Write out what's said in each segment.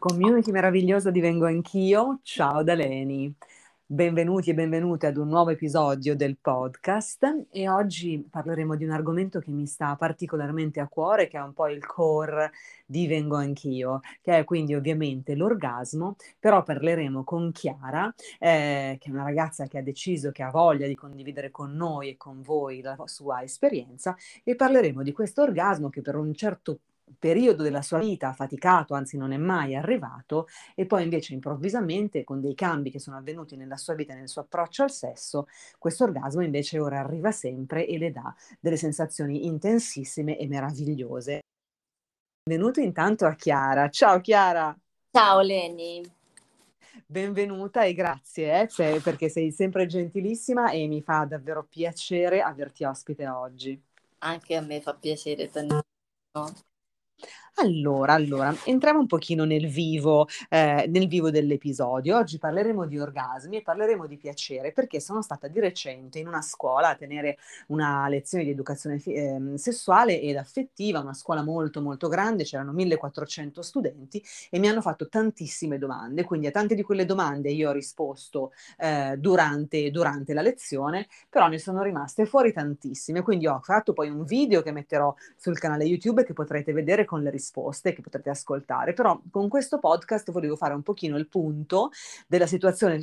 Community meravigliosa divengo anch'io. Ciao da Leni. Benvenuti e benvenute ad un nuovo episodio del podcast e oggi parleremo di un argomento che mi sta particolarmente a cuore, che è un po' il core di Vengo Anch'io, che è quindi ovviamente l'orgasmo, però parleremo con Chiara, eh, che è una ragazza che ha deciso, che ha voglia di condividere con noi e con voi la sua esperienza e parleremo di questo orgasmo che per un certo periodo della sua vita ha faticato, anzi non è mai arrivato, e poi invece improvvisamente con dei cambi che sono avvenuti nella sua vita, nel suo approccio al sesso, questo orgasmo invece ora arriva sempre e le dà delle sensazioni intensissime e meravigliose. Benvenuto intanto a Chiara. Ciao Chiara. Ciao Leni. Benvenuta e grazie eh, perché sei sempre gentilissima e mi fa davvero piacere averti ospite oggi. Anche a me fa piacere tantissimo. Allora, allora, entriamo un pochino nel vivo, eh, nel vivo dell'episodio. Oggi parleremo di orgasmi e parleremo di piacere perché sono stata di recente in una scuola a tenere una lezione di educazione eh, sessuale ed affettiva, una scuola molto molto grande, c'erano 1400 studenti e mi hanno fatto tantissime domande, quindi a tante di quelle domande io ho risposto eh, durante, durante la lezione, però ne sono rimaste fuori tantissime, quindi ho fatto poi un video che metterò sul canale YouTube che potrete vedere con le risposte risposte che potrete ascoltare, però con questo podcast volevo fare un pochino il punto della situazione,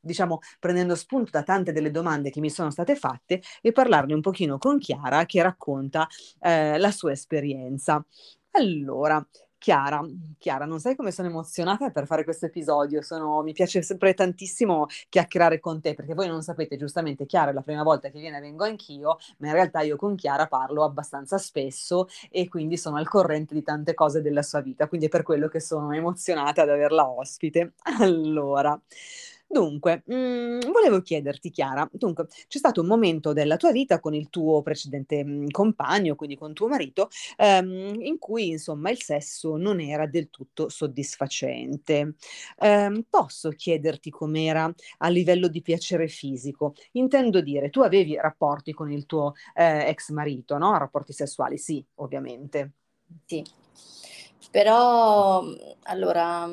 diciamo prendendo spunto da tante delle domande che mi sono state fatte e parlarne un pochino con Chiara che racconta eh, la sua esperienza. Allora, Chiara, Chiara, non sai come sono emozionata per fare questo episodio, sono, mi piace sempre tantissimo chiacchierare con te, perché voi non sapete, giustamente Chiara è la prima volta che viene vengo anch'io, ma in realtà io con Chiara parlo abbastanza spesso e quindi sono al corrente di tante cose della sua vita, quindi è per quello che sono emozionata ad averla ospite. Allora, Dunque, mh, mhmm, volevo chiederti, Chiara, dunque, c'è stato un momento della tua vita con il tuo precedente mh, mhmm, compagno, quindi con tuo marito, ehm, in cui insomma il sesso non era del tutto soddisfacente. Eh, posso chiederti com'era a livello di piacere fisico? Intendo dire, tu avevi rapporti con il tuo eh, ex marito, no? Rapporti sessuali, sì, ovviamente. Sì, però allora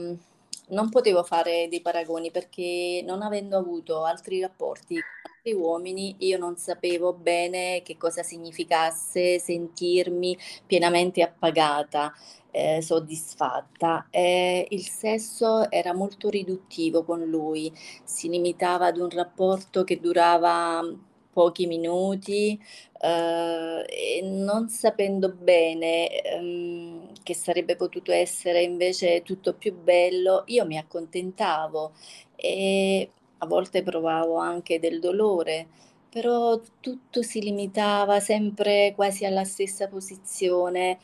non potevo fare dei paragoni perché non avendo avuto altri rapporti con altri uomini, io non sapevo bene che cosa significasse sentirmi pienamente appagata, eh, soddisfatta. Eh, il sesso era molto riduttivo con lui, si limitava ad un rapporto che durava pochi minuti eh, e non sapendo bene ehm, che sarebbe potuto essere invece tutto più bello, io mi accontentavo e a volte provavo anche del dolore, però tutto si limitava sempre quasi alla stessa posizione.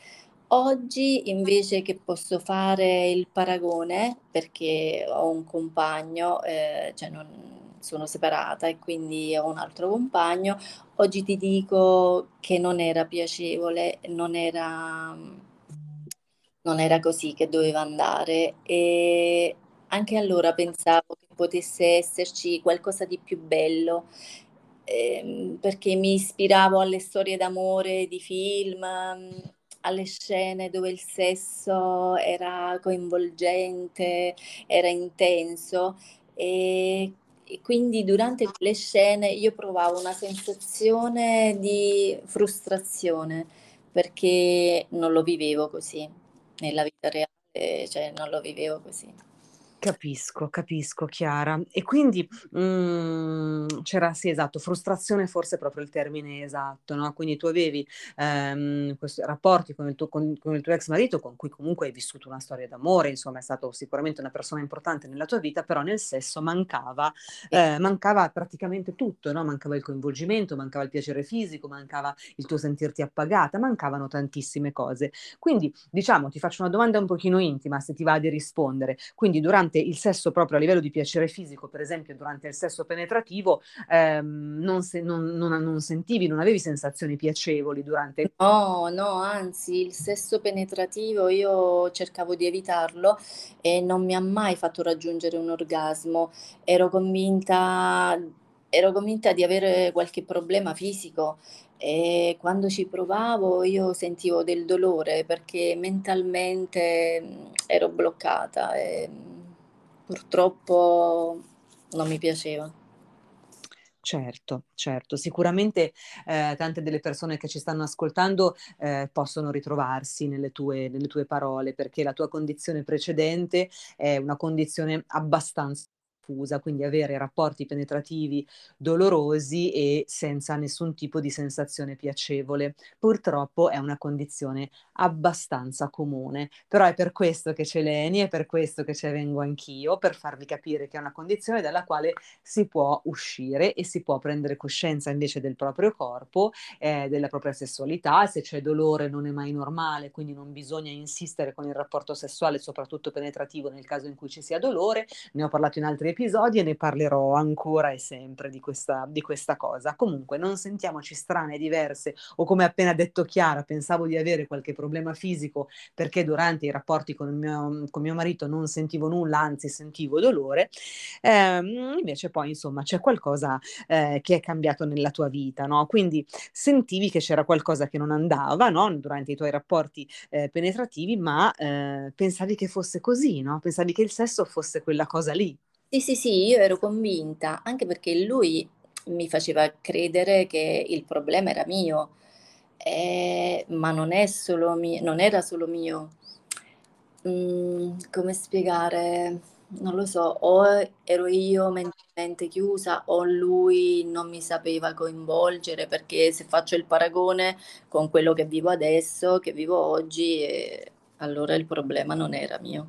Oggi invece che posso fare il paragone, perché ho un compagno, eh, cioè non, sono separata e quindi ho un altro compagno, oggi ti dico che non era piacevole, non era, non era così che doveva andare e anche allora pensavo che potesse esserci qualcosa di più bello ehm, perché mi ispiravo alle storie d'amore di film, alle scene dove il sesso era coinvolgente, era intenso e e quindi durante le scene io provavo una sensazione di frustrazione perché non lo vivevo così nella vita reale, cioè non lo vivevo così. Capisco, capisco Chiara. E quindi, mhmm, c'era sì esatto, frustrazione forse è proprio il termine esatto, no, quindi tu avevi, ehm, questi rapporti con il tuo con con il tuo ex marito, con cui comunque hai vissuto una storia d'amore, insomma è stato sicuramente una persona importante nella tua vita, però nel sesso mancava ehm, mancava praticamente tutto, no, mancava il coinvolgimento, mancava il piacere fisico, mancava il tuo sentirti appagata, mancavano tantissime cose. Quindi, diciamo, ti faccio una domanda un pochino intima, se ti va di rispondere. Quindi durante durante il sesso proprio a livello di piacere fisico, per esempio durante il sesso penetrativo, ehm, non, se, non, non, non, sentivi, non avevi sensazioni piacevoli durante... No, no, anzi il sesso penetrativo io cercavo di evitarlo e non mi ha mai fatto raggiungere un orgasmo. Ero convinta, ero convinta di avere qualche problema fisico e quando ci provavo io sentivo del dolore perché mentalmente, mhmm, ero bloccata e, mhmm, purtroppo non mi piaceva. Certo, certo. Sicuramente, ehm, tante delle persone che ci stanno ascoltando, ehm, possono ritrovarsi nelle tue nelle tue parole, perché la tua condizione precedente è una condizione abbastanza fusa, quindi avere rapporti penetrativi dolorosi e senza nessun tipo di sensazione piacevole. Purtroppo è una condizione abbastanza comune, però è per questo che c'è Leni, è per questo che ce vengo anch'io, per farvi capire che è una condizione dalla quale si può uscire e si può prendere coscienza invece del proprio corpo, ehm, della propria sessualità, se c'è dolore non è mai normale, quindi non bisogna insistere con il rapporto sessuale, soprattutto penetrativo nel caso in cui ci sia dolore. Ne ho parlato in altri episodi e ne parlerò ancora e sempre di questa di questa cosa. Comunque non sentiamoci strane, diverse o come appena detto Chiara, pensavo di avere qualche problema fisico perché durante i rapporti con mio con mio marito non sentivo nulla, anzi sentivo dolore. Ehm, invece poi insomma c'è qualcosa, ehm, che è cambiato nella tua vita, no, quindi sentivi che c'era qualcosa che non andava, no, durante i tuoi rapporti, ehm, penetrativi, ma, ehm, pensavi che fosse così, no, pensavi che il sesso fosse quella cosa lì. Sì, sì, sì, io ero convinta, anche perché lui mi faceva credere che il problema era mio, ehm, ma non è solo mi non era solo mio. Mhmm, come spiegare? Non lo so, o ero io mentalmente chiusa o lui non mi sapeva coinvolgere, perché se faccio il paragone con quello che vivo adesso, che vivo oggi, ehm, allora il problema non era mio.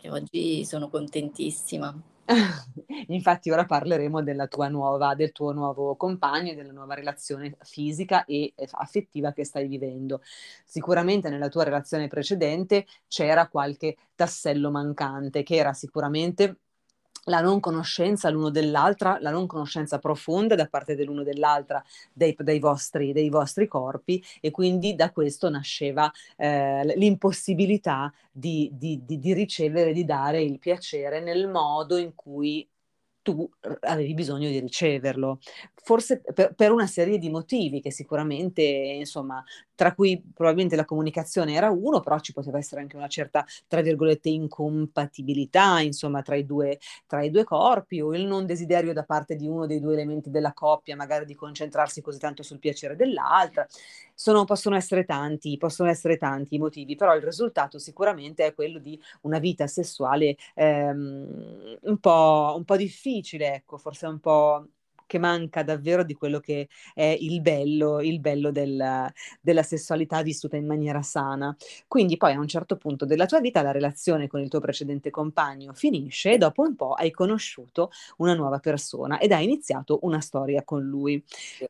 E oggi sono contentissima. Infatti ora parleremo nuova del tuo nuovo compagno e della nuova relazione fisica e e f affettiva che stai vivendo. Sicuramente nella tua relazione precedente c'era qualche tassello mancante, che era sicuramente la non conoscenza l'uno dell'altra, la non conoscenza profonda da parte dell'uno dell'altra dei dei vostri dei vostri corpi e quindi da questo nasceva, l l'impossibilità di di di di ricevere, di dare il piacere nel modo in cui tu r avevi bisogno di riceverlo. Forse per per una serie di motivi che sicuramente, insomma, tra cui probabilmente la comunicazione era uno, però ci poteva essere anche una certa, tra virgolette, "incompatibilità", insomma, tra i due tra i 2 corpi o il non desiderio da parte di uno dei 2 elementi della coppia, magari di concentrarsi così tanto sul piacere dell'altra. Sono possono essere tanti possono essere tanti i motivi, però il risultato sicuramente è quello di una vita sessuale, ehm, un po' un po' difficile, ecco, forse un po' che manca davvero di quello che è il bello il bello del della sessualità vissuta in maniera sana. Quindi poi a un certo punto della tua vita la relazione con il tuo precedente compagno finisce e dopo un po' hai conosciuto una nuova persona ed hai iniziato una storia con lui.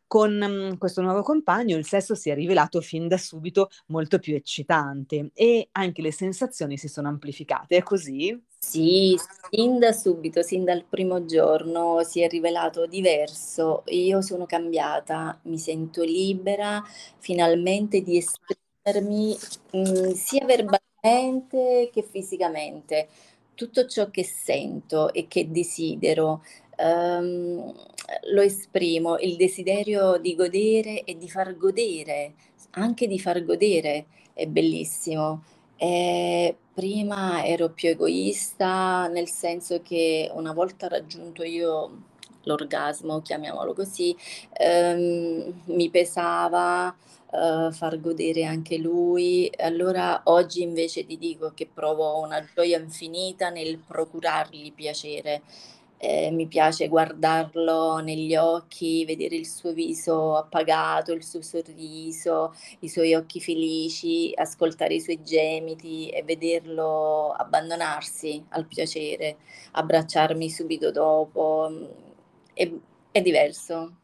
Con, mhmm, questo nuovo compagno il sesso si è rivelato fin da subito molto più eccitante e anche le sensazioni si sono amplificate. È così? Sì, sin da subito, sin dal primo giorno si è rivelato diverso. Io sono cambiata, mi sento libera finalmente di esprimermi, mhmm, sia verbalmente che fisicamente. Tutto ciò che sento e che desidero, uhm, lo esprimo. Il desiderio di godere e di far godere, anche di far godere è bellissimo. Ehm, prima ero più egoista, nel senso che una volta raggiunto io l'orgasmo, chiamiamolo così, ehm, mi pesava, uhm, far godere anche lui. Allora oggi invece ti dico che provo una gioia infinita nel procurargli piacere. Ehm, mi piace guardarlo negli occhi, vedere il suo viso appagato, il suo sorriso, i suoi occhi felici, ascoltare i suoi gemiti e vederlo abbandonarsi al piacere, abbracciarmi subito dopo, mhmm, è è diverso.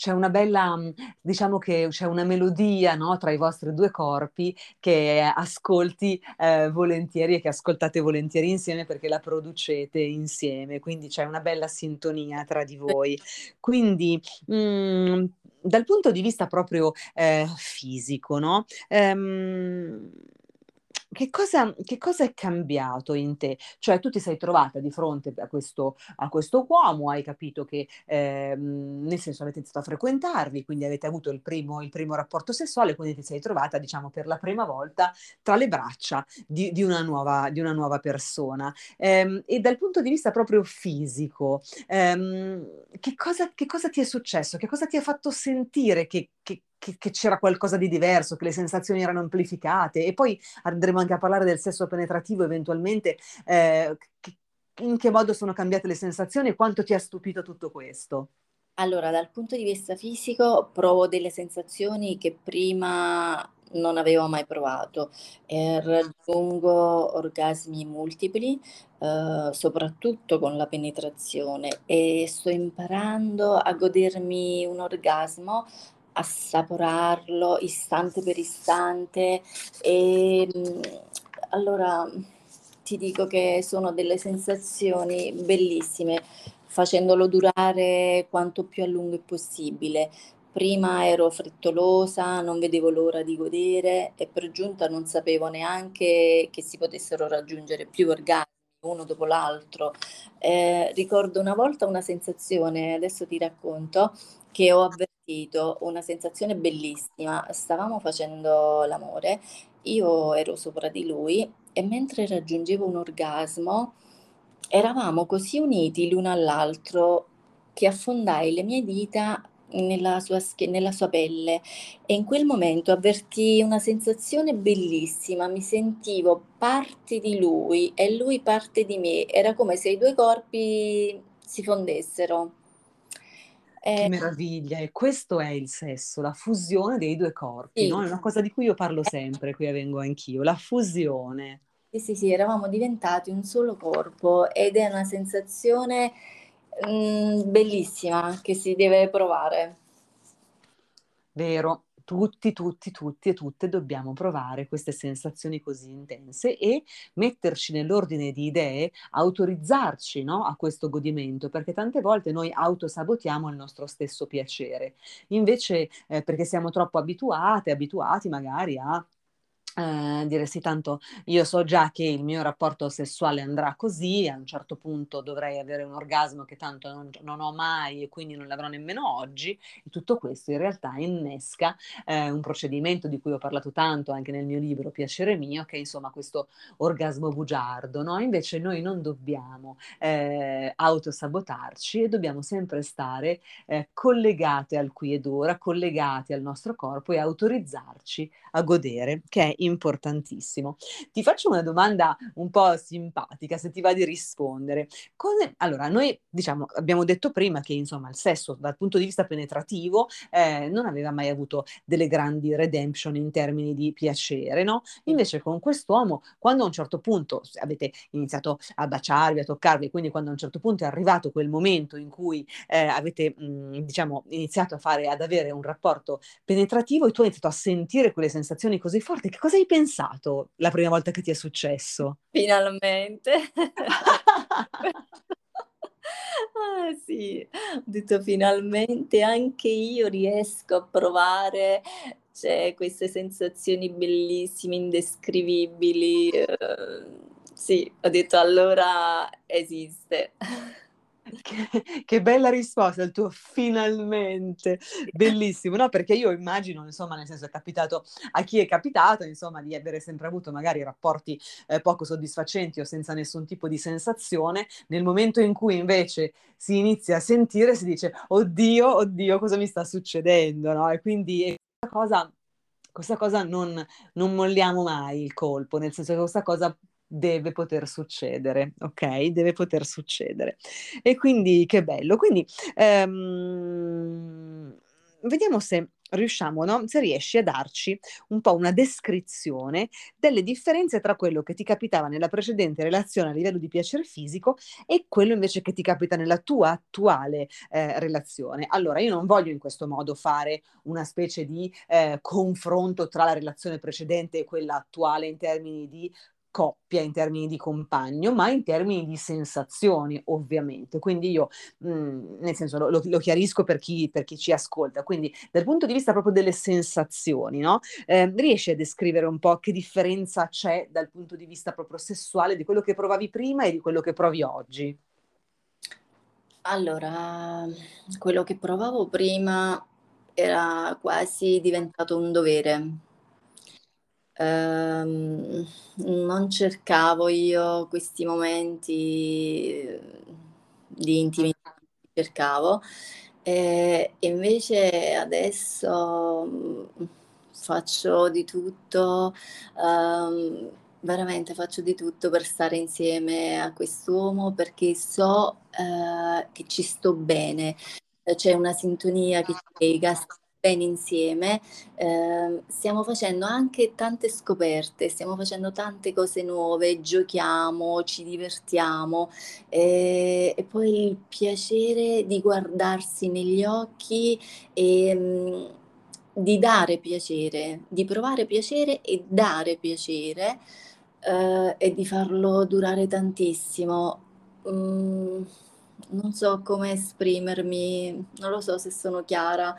C'è una bella mhmm, diciamo che c'è una melodia, no, tra i vostri 2 corpi che ascolti, ehm, volentieri e che ascoltate volentieri insieme perché la producete insieme, quindi c'è una bella sintonia tra di voi. Quindi, mhmm, dal punto di vista proprio, ehm, fisico, no, ehm che cosa, che cosa, è cambiato in te? Cioè tu ti sei trovata di fronte a questo, a questo uomo, hai capito che, eh, nel senso avete iniziato a frequentarvi, quindi avete avuto il primo, il primo, rapporto sessuale, quindi ti sei trovata, diciamo, per la prima volta tra le braccia di, di, una, nuova, di una, nuova, persona. Eh, e dal punto di vista proprio fisico, ehm, che, cosa, che, cosa, ti è successo? Che cosa ti ha fatto sentire che, che che, che, c'era qualcosa di diverso, che le sensazioni erano amplificate e poi andremo anche a parlare del sesso penetrativo eventualmente, eh, che, in che modo sono cambiate le sensazioni e quanto ti ha stupito tutto questo? Allora, dal punto di vista fisico provo delle sensazioni che prima non avevo mai provato. Raggiungo orgasmi multipli, eh, soprattutto con la penetrazione e sto imparando a godermi un orgasmo assaporarlo istante per istante e mm, allora ti dico che sono delle sensazioni bellissime facendolo durare quanto più a lungo è possibile. Prima ero frettolosa, non vedevo l'ora di godere e per giunta non sapevo neanche che si potessero raggiungere più orgasmi uno dopo l'altro. Eh, ricordo una volta una sensazione, adesso ti racconto, che ho avvertito, una sensazione bellissima. Stavamo facendo l'amore, io ero sopra di lui e mentre raggiungevo un orgasmo eravamo così uniti l'uno all'altro che affondai le mie dita nella sua, nella sua pelle e in quel momento avvertii una sensazione bellissima, mi sentivo parte di lui e lui parte di me, era come se i due corpi si fondessero. Che eh, meraviglia, e questo è il sesso, la fusione dei due corpi, sì. no? È una cosa di cui io parlo sempre, qui vengo anch'io, la fusione. Sì, sì, sì, eravamo diventati un solo corpo ed è una sensazione mh, mm, bellissima che si deve provare. Vero, tutti, tutti, tutti e tutte dobbiamo provare queste sensazioni così intense e metterci nell'ordine di idee, autorizzarci no, a questo godimento, perché tante volte noi autosabotiamo il nostro stesso piacere, invece eh, perché siamo troppo abituate, abituati magari a eh, dire sì, tanto io so già che il mio rapporto sessuale andrà così, a un certo punto dovrei avere un orgasmo che tanto non, non ho mai e quindi non l'avrò nemmeno oggi e tutto questo in realtà innesca eh, un procedimento di cui ho parlato tanto anche nel mio libro Piacere mio, che è insomma questo orgasmo bugiardo, no? Invece noi non dobbiamo eh, autosabotarci e dobbiamo sempre stare eh, collegate al qui ed ora, collegati al nostro corpo e autorizzarci a godere, che è importantissimo. Ti faccio una domanda un po' simpatica, se ti va di rispondere. Cose... Allora, noi diciamo, abbiamo detto prima che insomma il sesso dal punto di vista penetrativo eh, non aveva mai avuto delle grandi redemption in termini di piacere, no? Invece con quest'uomo, quando a un certo punto avete iniziato a baciarvi, a toccarvi, quindi quando a un certo punto è arrivato quel momento in cui eh, avete, mh, diciamo, iniziato a fare, ad avere un rapporto penetrativo e tu hai iniziato a sentire quelle sensazioni così forti, che cosa cosa hai pensato la prima volta che ti è successo? Finalmente. ah, sì, ho detto finalmente anche io riesco a provare cioè, queste sensazioni bellissime, indescrivibili. Uh, sì, ho detto allora esiste. Che, che, bella risposta il tuo finalmente, bellissimo, no? Perché io immagino, insomma, nel senso è capitato a chi è capitato, insomma, di avere sempre avuto magari rapporti eh, poco soddisfacenti o senza nessun tipo di sensazione, nel momento in cui invece si inizia a sentire si dice, oddio, oddio, cosa mi sta succedendo, no? E quindi questa cosa, questa cosa non, non molliamo mai il colpo, nel senso che questa cosa deve poter succedere, ok? Deve poter succedere. E quindi che bello. Quindi ehm, vediamo se riusciamo, no? se riesci a darci un po' una descrizione delle differenze tra quello che ti capitava nella precedente relazione a livello di piacere fisico e quello invece che ti capita nella tua attuale eh, relazione. Allora, io non voglio in questo modo fare una specie di eh, confronto tra la relazione precedente e quella attuale in termini di coppia, in termini di compagno, ma in termini di sensazioni, ovviamente. Quindi io, mh, mhmm, nel senso, lo, lo, chiarisco per chi, per chi, ci ascolta, quindi dal punto di vista proprio delle sensazioni, no? Eh, riesci a descrivere un po' che differenza c'è dal punto di vista proprio sessuale di quello che provavi prima e di quello che provi oggi? Allora, quello che provavo prima era quasi diventato un dovere. Ehm, non cercavo io questi momenti di intimità, cercavo. E invece adesso mm, faccio di tutto, ehm, veramente faccio di tutto per stare insieme a quest'uomo perché so eh, che ci sto bene, c'è una sintonia che ci lega, bene insieme, eh, stiamo facendo anche tante scoperte, stiamo facendo tante cose nuove, giochiamo, ci divertiamo eh, e poi il piacere di guardarsi negli occhi e mm, di dare piacere, di provare piacere e dare piacere eh, e di farlo durare tantissimo. Mm, non so come esprimermi, non lo so se sono chiara.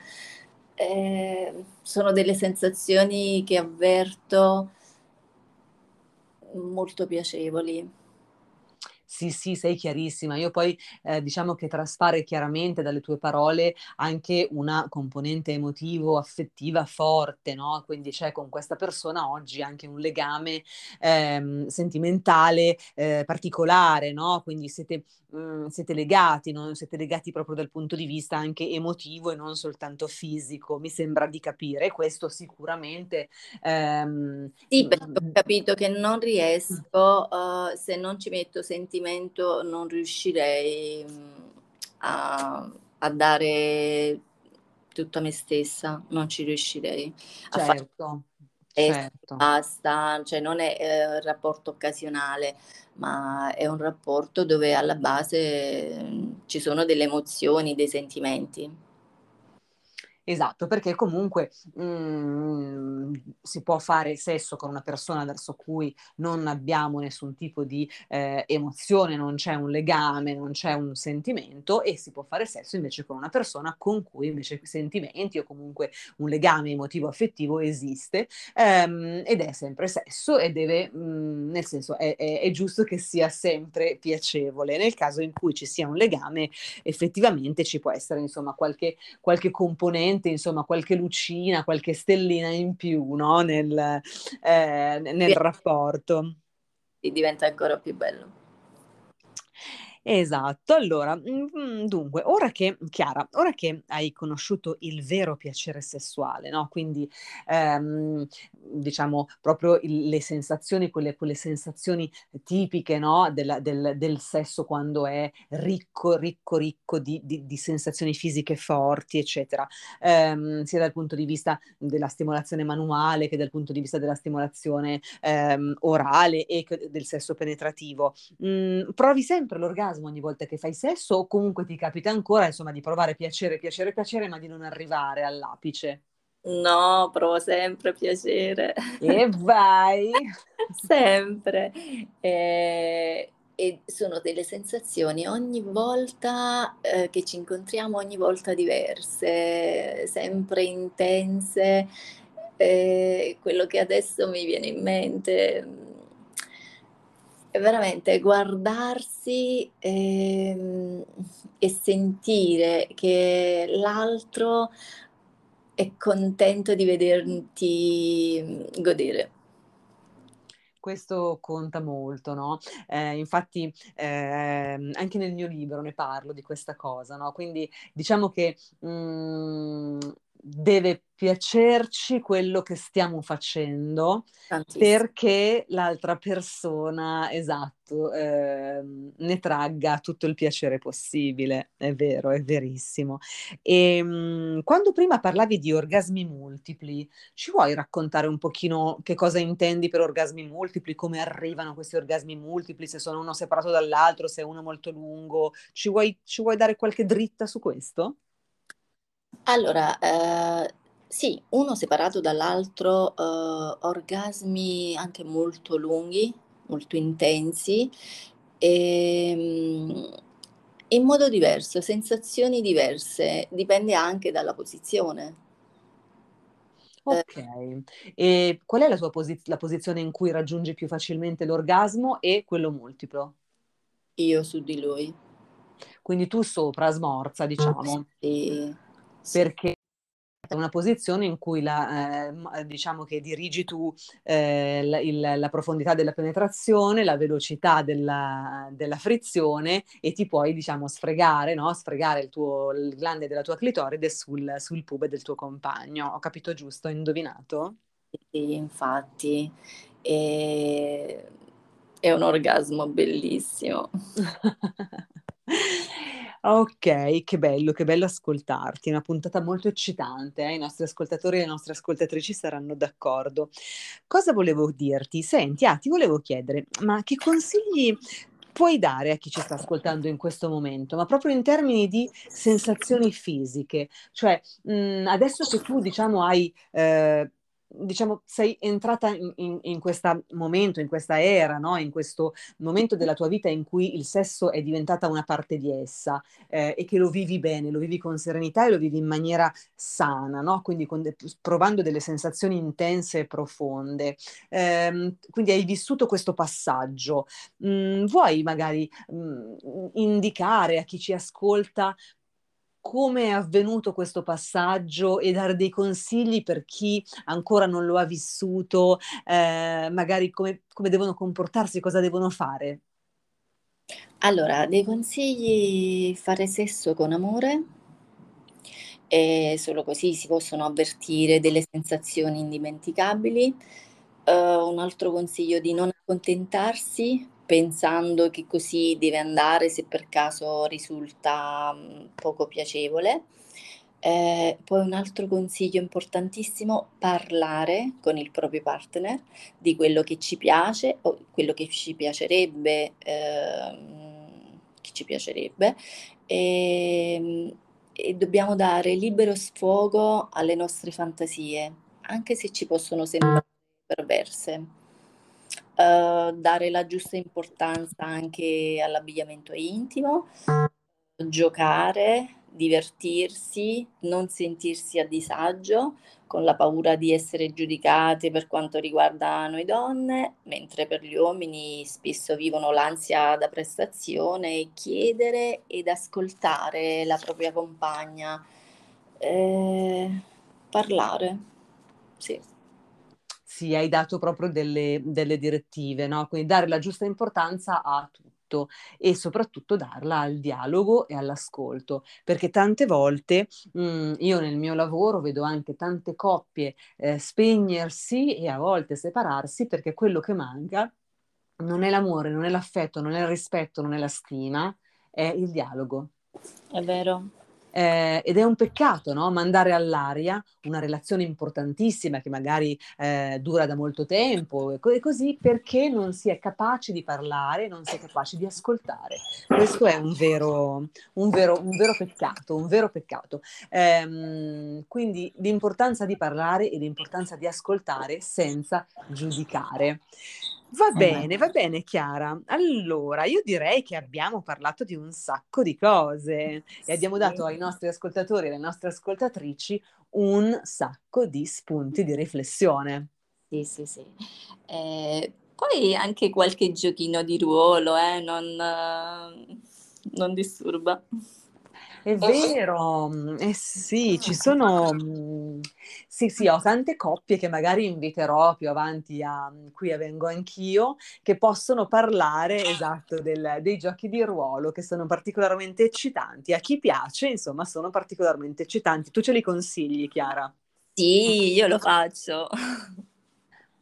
Eh, sono delle sensazioni che avverto molto piacevoli. Sì, sì, sei chiarissima. Io poi eh, diciamo che traspare chiaramente dalle tue parole anche una componente emotivo-affettiva forte, no? Quindi c'è con questa persona oggi anche un legame ehm, sentimentale eh, particolare, no? Quindi siete, mh, mm, siete legati, no? siete legati proprio dal punto di vista anche emotivo e non soltanto fisico, mi sembra di capire. Questo sicuramente... Ehm, sì, perché ho mm, capito che non riesco, uh, se non ci metto sentimenti sentimento non riuscirei mm, a, a dare tutta me stessa, non ci riuscirei certo, a fare certo. basta, cioè non è eh, un rapporto occasionale, ma è un rapporto dove alla base mm, ci sono delle emozioni, dei sentimenti. Esatto, perché comunque mh, mhmm, si può fare sesso con una persona verso cui non abbiamo nessun tipo di eh, emozione, non c'è un legame, non c'è un sentimento e si può fare sesso invece con una persona con cui invece sentimenti o comunque un legame emotivo affettivo esiste ehm, ed è sempre sesso e deve, mh, mhmm, nel senso è, è, è giusto che sia sempre piacevole. Nel caso in cui ci sia un legame effettivamente ci può essere insomma qualche, qualche componente sicuramente insomma qualche lucina, qualche stellina in più no? nel, eh, nel rapporto. E diventa ancora più bello. Esatto, allora, mhmm, dunque, ora che Chiara, ora che hai conosciuto il vero piacere sessuale, no, quindi, ehm, diciamo proprio il le sensazioni, quelle quelle sensazioni tipiche, no, della del del sesso quando è ricco, ricco, ricco di di di sensazioni fisiche forti, eccetera, ehm, sia dal punto di vista della stimolazione manuale che dal punto di vista della stimolazione, ehm, orale e del sesso penetrativo. Mhmm, provi sempre l'orgasmo orgasmo ogni volta che fai sesso o comunque ti capita ancora insomma di provare piacere, piacere, piacere ma di non arrivare all'apice? No, provo sempre piacere. E vai! sempre. E, e, sono delle sensazioni ogni volta eh, che ci incontriamo, ogni volta diverse, sempre intense. Eh, quello che adesso mi viene in mente veramente guardarsi ehm, e sentire che l'altro è contento di vederti mm, godere. Questo conta molto, no? Eh, infatti eh, anche nel mio libro ne parlo di questa cosa, no? Quindi diciamo che mh, mm, deve piacerci quello che stiamo facendo Tantissimo. perché l'altra persona, esatto, eh, ne tragga tutto il piacere possibile. È vero, è verissimo. E ehm, mh, quando prima parlavi di orgasmi multipli, ci vuoi raccontare un pochino che cosa intendi per orgasmi multipli, come arrivano questi orgasmi multipli, se sono uno separato dall'altro, se è uno molto lungo? Ci vuoi, ci vuoi dare qualche dritta su questo? Allora, ehm, sì, uno separato dall'altro, uhm, orgasmi anche molto lunghi, molto intensi, ehm, in modo diverso, sensazioni diverse, dipende anche dalla posizione. Eh. Okay. E qual è la tua posi la posizione in cui raggiungi più facilmente l'orgasmo e quello multiplo? Io su di lui. Quindi tu sopra, smorza diciamo. Sì, sì. Perché è una posizione in cui la, ehm, diciamo che dirigi tu eh, la, il, la, profondità della penetrazione, la velocità della, della frizione e ti puoi diciamo sfregare, no? sfregare il, tuo, il glande della tua clitoride sul, sul pube del tuo compagno. Ho capito giusto? Ho indovinato? Sì, infatti. E... È un orgasmo bellissimo. Ok, che bello, che bello ascoltarti. Una puntata molto eccitante, eh? i nostri ascoltatori e le nostre ascoltatrici saranno d'accordo. Cosa volevo dirti? Senti, ah, ti volevo chiedere, ma che consigli puoi dare a chi ci sta ascoltando in questo momento, ma proprio in termini di sensazioni fisiche? Cioè, mh, adesso che tu, diciamo, hai... Eh, diciamo, sei entrata in, in, in questo momento, in questa era, no? in questo momento della tua vita in cui il sesso è diventata una parte di essa eh, e che lo vivi bene, lo vivi con serenità e lo vivi in maniera sana, no? quindi de- provando delle sensazioni intense e profonde. Eh, quindi hai vissuto questo passaggio. Mm, vuoi magari mm, indicare a chi ci ascolta come è avvenuto questo passaggio e dare dei consigli per chi ancora non lo ha vissuto, eh, magari come, come devono comportarsi, cosa devono fare? Allora, dei consigli, fare sesso con amore, e solo così si possono avvertire delle sensazioni indimenticabili. Uh, un altro consiglio di non accontentarsi pensando che così deve andare se per caso risulta mhmm, poco piacevole. Eh, poi un altro consiglio importantissimo, parlare con il proprio partner di quello che ci piace o quello che ci piacerebbe, ehm, che ci piacerebbe e, ehm, e dobbiamo dare libero sfogo alle nostre fantasie, anche se ci possono sembrare perverse. Uh, dare la giusta importanza anche all'abbigliamento intimo, giocare, divertirsi, non sentirsi a disagio con la paura di essere giudicate per quanto riguarda noi donne, mentre per gli uomini spesso vivono l'ansia da prestazione, chiedere ed ascoltare la propria compagna, eh, parlare, sì sì, hai dato proprio delle, delle direttive, no? Quindi dare la giusta importanza a tutto e soprattutto darla al dialogo e all'ascolto, perché tante volte mh, mhmm, io nel mio lavoro vedo anche tante coppie eh, spegnersi e a volte separarsi perché quello che manca non è l'amore, non è l'affetto, non è il rispetto, non è la stima, è il dialogo. È vero. Eh, ed è un peccato no? mandare all'aria una relazione importantissima che magari eh, dura da molto tempo e così perché non si è capaci di parlare, non si è capaci di ascoltare. Questo è un vero, un vero, un vero peccato, un vero peccato. Eh, quindi l'importanza di parlare e l'importanza di ascoltare senza giudicare. Va bene, va bene Chiara. Allora, io direi che abbiamo parlato di un sacco di cose e abbiamo dato ai nostri ascoltatori e alle nostre ascoltatrici un sacco di spunti di riflessione. Sì, sì, sì. Eh, poi anche qualche giochino di ruolo, eh, non, non disturba. È vero, mm, eh sì, ci sono, mm, sì, sì, ho tante coppie che magari inviterò più avanti a mm, qui a Vengo Anch'io, che possono parlare, esatto, del- dei giochi di ruolo che sono particolarmente eccitanti. A chi piace, insomma, sono particolarmente eccitanti. Tu ce li consigli, Chiara? Sì, io lo faccio.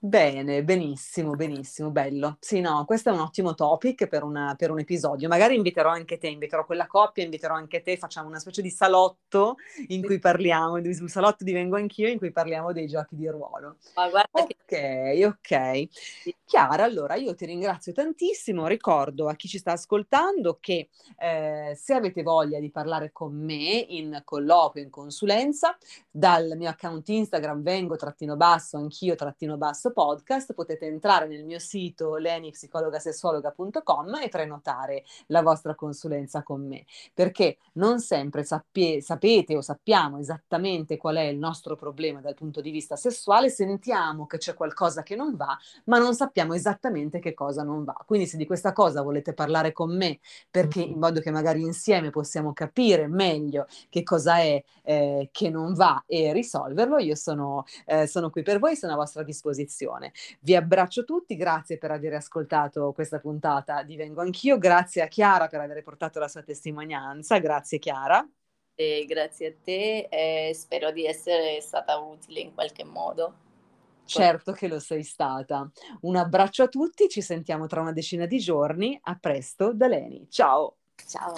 Bene, benissimo, benissimo, bello. Sì, no, questo è un ottimo topic per, una, per, un episodio. Magari inviterò anche te, inviterò quella coppia, inviterò anche te, facciamo una specie di salotto in cui parliamo, un salotto di Vengo Anch'io in cui parliamo dei giochi di ruolo. Guarda ok, che... ok. Chiara, allora io ti ringrazio tantissimo, ricordo a chi ci sta ascoltando che eh, se avete voglia di parlare con me in colloquio, in consulenza, dal mio account Instagram vengo trattino questo podcast potete entrare nel mio sito lenipsicologasessuologa.com e prenotare la vostra consulenza con me, perché non sempre sappie, sapete o sappiamo esattamente qual è il nostro problema dal punto di vista sessuale, sentiamo che c'è qualcosa che non va, ma non sappiamo esattamente che cosa non va. Quindi se di questa cosa volete parlare con me, perché in modo che magari insieme possiamo capire meglio che cosa è eh, che non va e risolverlo, io sono, eh, sono qui per voi, sono a vostra disposizione. Vi abbraccio tutti, grazie per aver ascoltato questa puntata di Vengo Anch'io, grazie a Chiara per aver portato la sua testimonianza, grazie Chiara. E grazie a te e spero di essere stata utile in qualche modo. Certo che lo sei stata. Un abbraccio a tutti, ci sentiamo tra una decina di giorni. A presto da Leni. Ciao. Ciao.